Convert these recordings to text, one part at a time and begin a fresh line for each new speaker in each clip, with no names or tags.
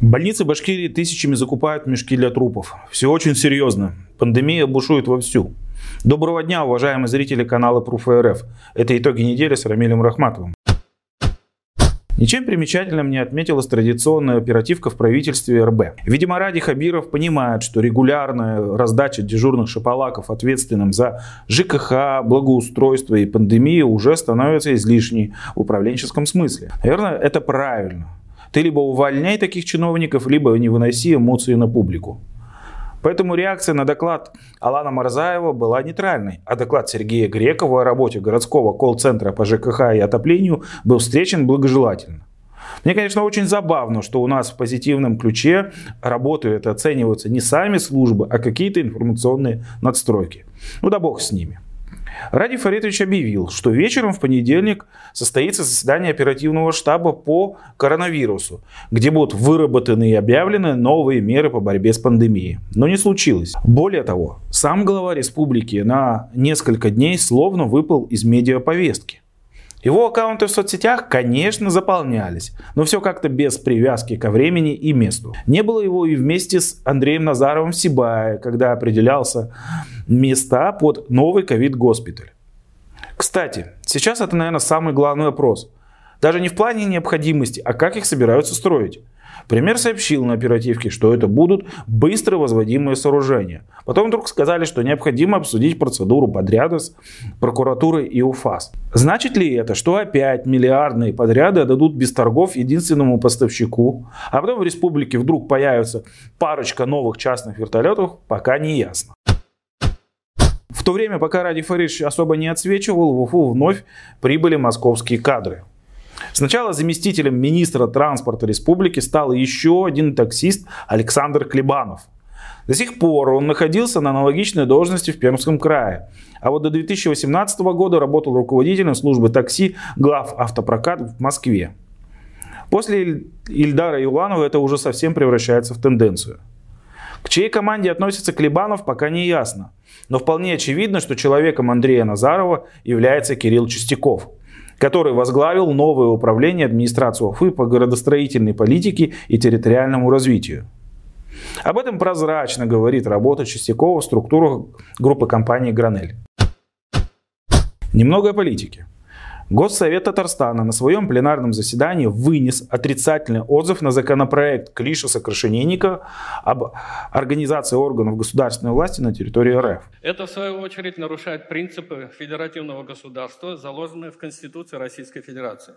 Больницы Башкирии тысячами закупают мешки для трупов. Все очень серьезно. Пандемия бушует вовсю. Доброго дня, уважаемые зрители канала Пруф РФ. Это итоги недели с Рамилем Рахматовым. Ничем примечательным не отметилась традиционная оперативка в правительстве РБ. Видимо, Ради Хабиров понимает, что регулярная раздача дежурных шапалаков, ответственным за ЖКХ, благоустройство и пандемию, уже становится излишней в управленческом смысле. Наверное, это правильно. Ты либо увольняй таких чиновников, либо не выноси эмоции на публику. Поэтому реакция на доклад Алана Марзаева была нейтральной, а доклад Сергея Грекова о работе городского колл-центра по ЖКХ и отоплению был встречен благожелательно. Мне, конечно, очень забавно, что у нас в позитивном ключе работают и оцениваются не сами службы, а какие-то информационные надстройки. Ну да бог с ними. Ради Фаритович объявил, что вечером в понедельник состоится заседание оперативного штаба по коронавирусу, где будут выработаны и объявлены новые меры по борьбе с пандемией. Но не случилось. Более того, сам глава республики на несколько дней словно выпал из медиаповестки. Его аккаунты в соцсетях, конечно, заполнялись, но все как-то без привязки ко времени и месту. Не было его и вместе с Андреем Назаровым в Сибае, когда определялся места под новый ковид-госпиталь. Кстати, сейчас это, наверное, самый главный вопрос. Даже не в плане необходимости, а как их собираются строить. Премьер сообщил на оперативке, что это будут быстро возводимые сооружения. Потом вдруг сказали, что необходимо обсудить процедуру подряда с прокуратурой и УФАС. Значит ли это, что опять миллиардные подряды дадут без торгов единственному поставщику, а потом в республике вдруг появится парочка новых частных вертолетов, пока не ясно. В то время, пока Ради Фариш особо не отсвечивал, в Уфу вновь прибыли московские кадры. Сначала заместителем министра транспорта республики стал еще один таксист Александр Клебанов. До сих пор он находился на аналогичной должности в Пермском крае. А вот до 2018 года работал руководителем службы такси глав автопрокат в Москве. После Ильдара Юланова это уже совсем превращается в тенденцию. К чьей команде относится Клебанов, пока не ясно. Но вполне очевидно, что человеком Андрея Назарова является Кирилл Чистяков – который возглавил новое управление администрации Уфы по городостроительной политике и территориальному развитию. Об этом прозрачно говорит работа Чистякова в структурах группы компании «Гранель». Немного о политике. Госсовет Татарстана на своем пленарном заседании вынес отрицательный отзыв на законопроект Клишеса Крашенинника об организации органов государственной власти на территории РФ.
Это, в свою очередь, нарушает принципы федеративного государства, заложенные в Конституции Российской Федерации.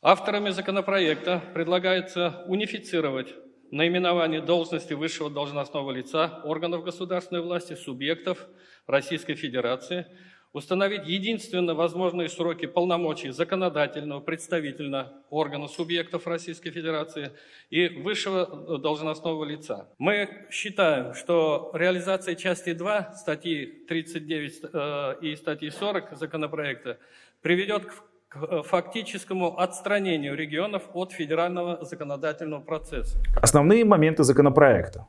Авторами законопроекта предлагается унифицировать наименование должности высшего должностного лица органов государственной власти, субъектов Российской Федерации – установить единственно возможные сроки полномочий законодательного, представительного органа субъектов Российской Федерации и высшего должностного лица. Мы считаем, что реализация части 2 статьи 39 э, и статьи 40 законопроекта приведет к фактическому отстранению регионов от федерального законодательного процесса.
Основные моменты законопроекта.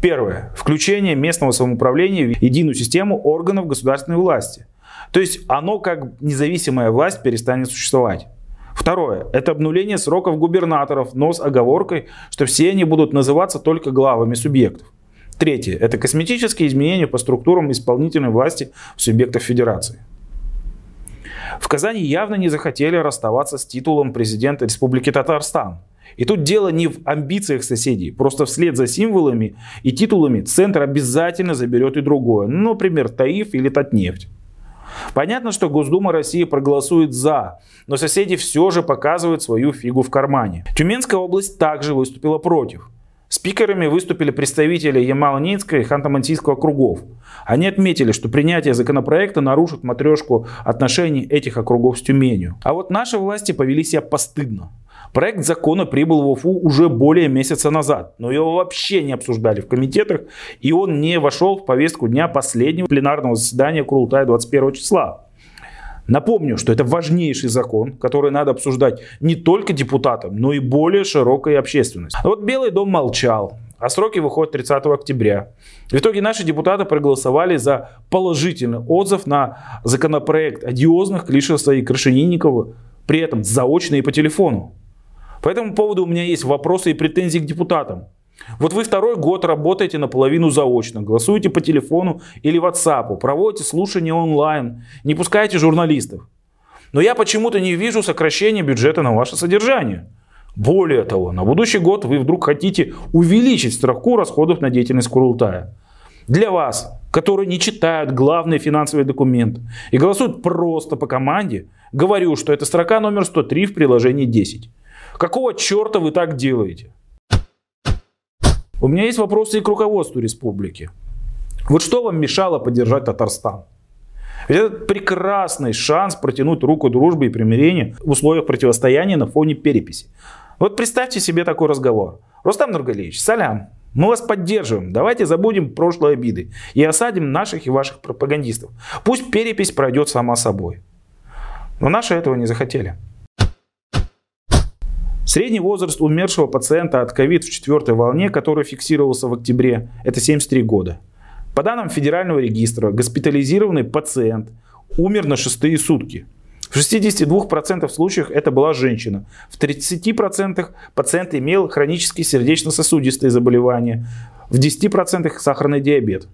Первое. Включение местного самоуправления в единую систему органов государственной власти. То есть оно как независимая власть перестанет существовать. Второе. Это обнуление сроков губернаторов, но с оговоркой, что все они будут называться только главами субъектов. Третье. Это косметические изменения по структурам исполнительной власти субъектов федерации. В Казани явно не захотели расставаться с титулом президента Республики Татарстан. И тут дело не в амбициях соседей. Просто вслед за символами и титулами центр обязательно заберет и другое. Например, Таиф или Татнефть. Понятно, что Госдума России проголосует за, но соседи все же показывают свою фигу в кармане. Тюменская область также выступила против. Спикерами выступили представители Ямало-Ненецкого и Ханты-Мансийского округов. Они отметили, что принятие законопроекта нарушит матрешку отношений этих округов с Тюменью. А вот наши власти повели себя постыдно. Проект закона прибыл в Уфу уже более месяца назад, но его вообще не обсуждали в комитетах, и он не вошел в повестку дня последнего пленарного заседания Курултая 21 числа. Напомню, что это важнейший закон, который надо обсуждать не только депутатам, но и более широкой общественности. вот Белый дом молчал, а сроки выходят 30 октября. В итоге наши депутаты проголосовали за положительный отзыв на законопроект одиозных Клишеса и Крашенинникова, при этом заочно и по телефону. По этому поводу у меня есть вопросы и претензии к депутатам. Вот вы второй год работаете наполовину заочно, голосуете по телефону или WhatsApp, проводите слушания онлайн, не пускаете журналистов. Но я почему-то не вижу сокращения бюджета на ваше содержание. Более того, на будущий год вы вдруг хотите увеличить строку расходов на деятельность Курултая. Для вас, которые не читают главные финансовые документы и голосуют просто по команде, говорю, что это строка номер 103 в приложении 10. Какого черта вы так делаете? У меня есть вопросы и к руководству республики. Вот что вам мешало поддержать Татарстан? Ведь это прекрасный шанс протянуть руку дружбы и примирения в условиях противостояния на фоне переписи. Вот представьте себе такой разговор. Рустам Нургалиевич, салям, мы вас поддерживаем. Давайте забудем прошлые обиды и осадим наших и ваших пропагандистов. Пусть перепись пройдет сама собой. Но наши этого не захотели. Средний возраст умершего пациента от ковид в четвертой волне, который фиксировался в октябре, это 73 года. По данным Федерального регистра, госпитализированный пациент умер на шестые сутки. В 62% случаев это была женщина. В 30% пациент имел хронические сердечно-сосудистые заболевания. В 10% сахарный диабет.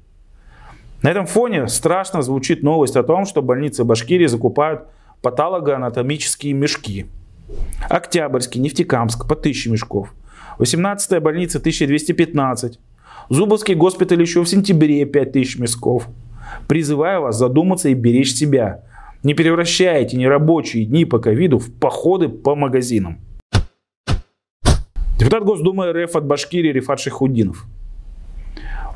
На этом фоне страшно звучит новость о том, что больницы Башкирии закупают патологоанатомические мешки – Октябрьский, Нефтекамск по 1000 мешков. 18-я больница 1215. Зубовский госпиталь еще в сентябре 5000 мешков. Призываю вас задуматься и беречь себя. Не превращайте нерабочие дни по ковиду в походы по магазинам. Депутат Госдумы РФ от Башкирии Рифат Шихудинов.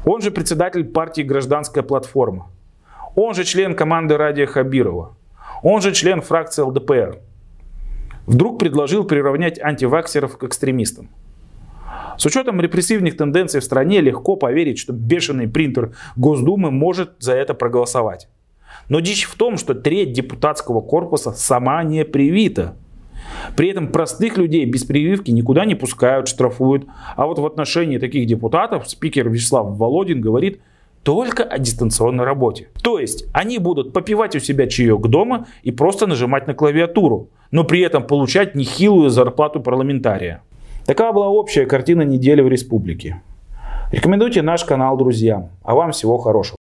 Он же председатель партии «Гражданская платформа». Он же член команды Радия Хабирова. Он же член фракции ЛДПР вдруг предложил приравнять антиваксеров к экстремистам. С учетом репрессивных тенденций в стране легко поверить, что бешеный принтер Госдумы может за это проголосовать. Но дичь в том, что треть депутатского корпуса сама не привита. При этом простых людей без прививки никуда не пускают, штрафуют. А вот в отношении таких депутатов спикер Вячеслав Володин говорит только о дистанционной работе. То есть они будут попивать у себя чаек дома и просто нажимать на клавиатуру но при этом получать нехилую зарплату парламентария. Такая была общая картина недели в республике. Рекомендуйте наш канал друзьям. А вам всего хорошего.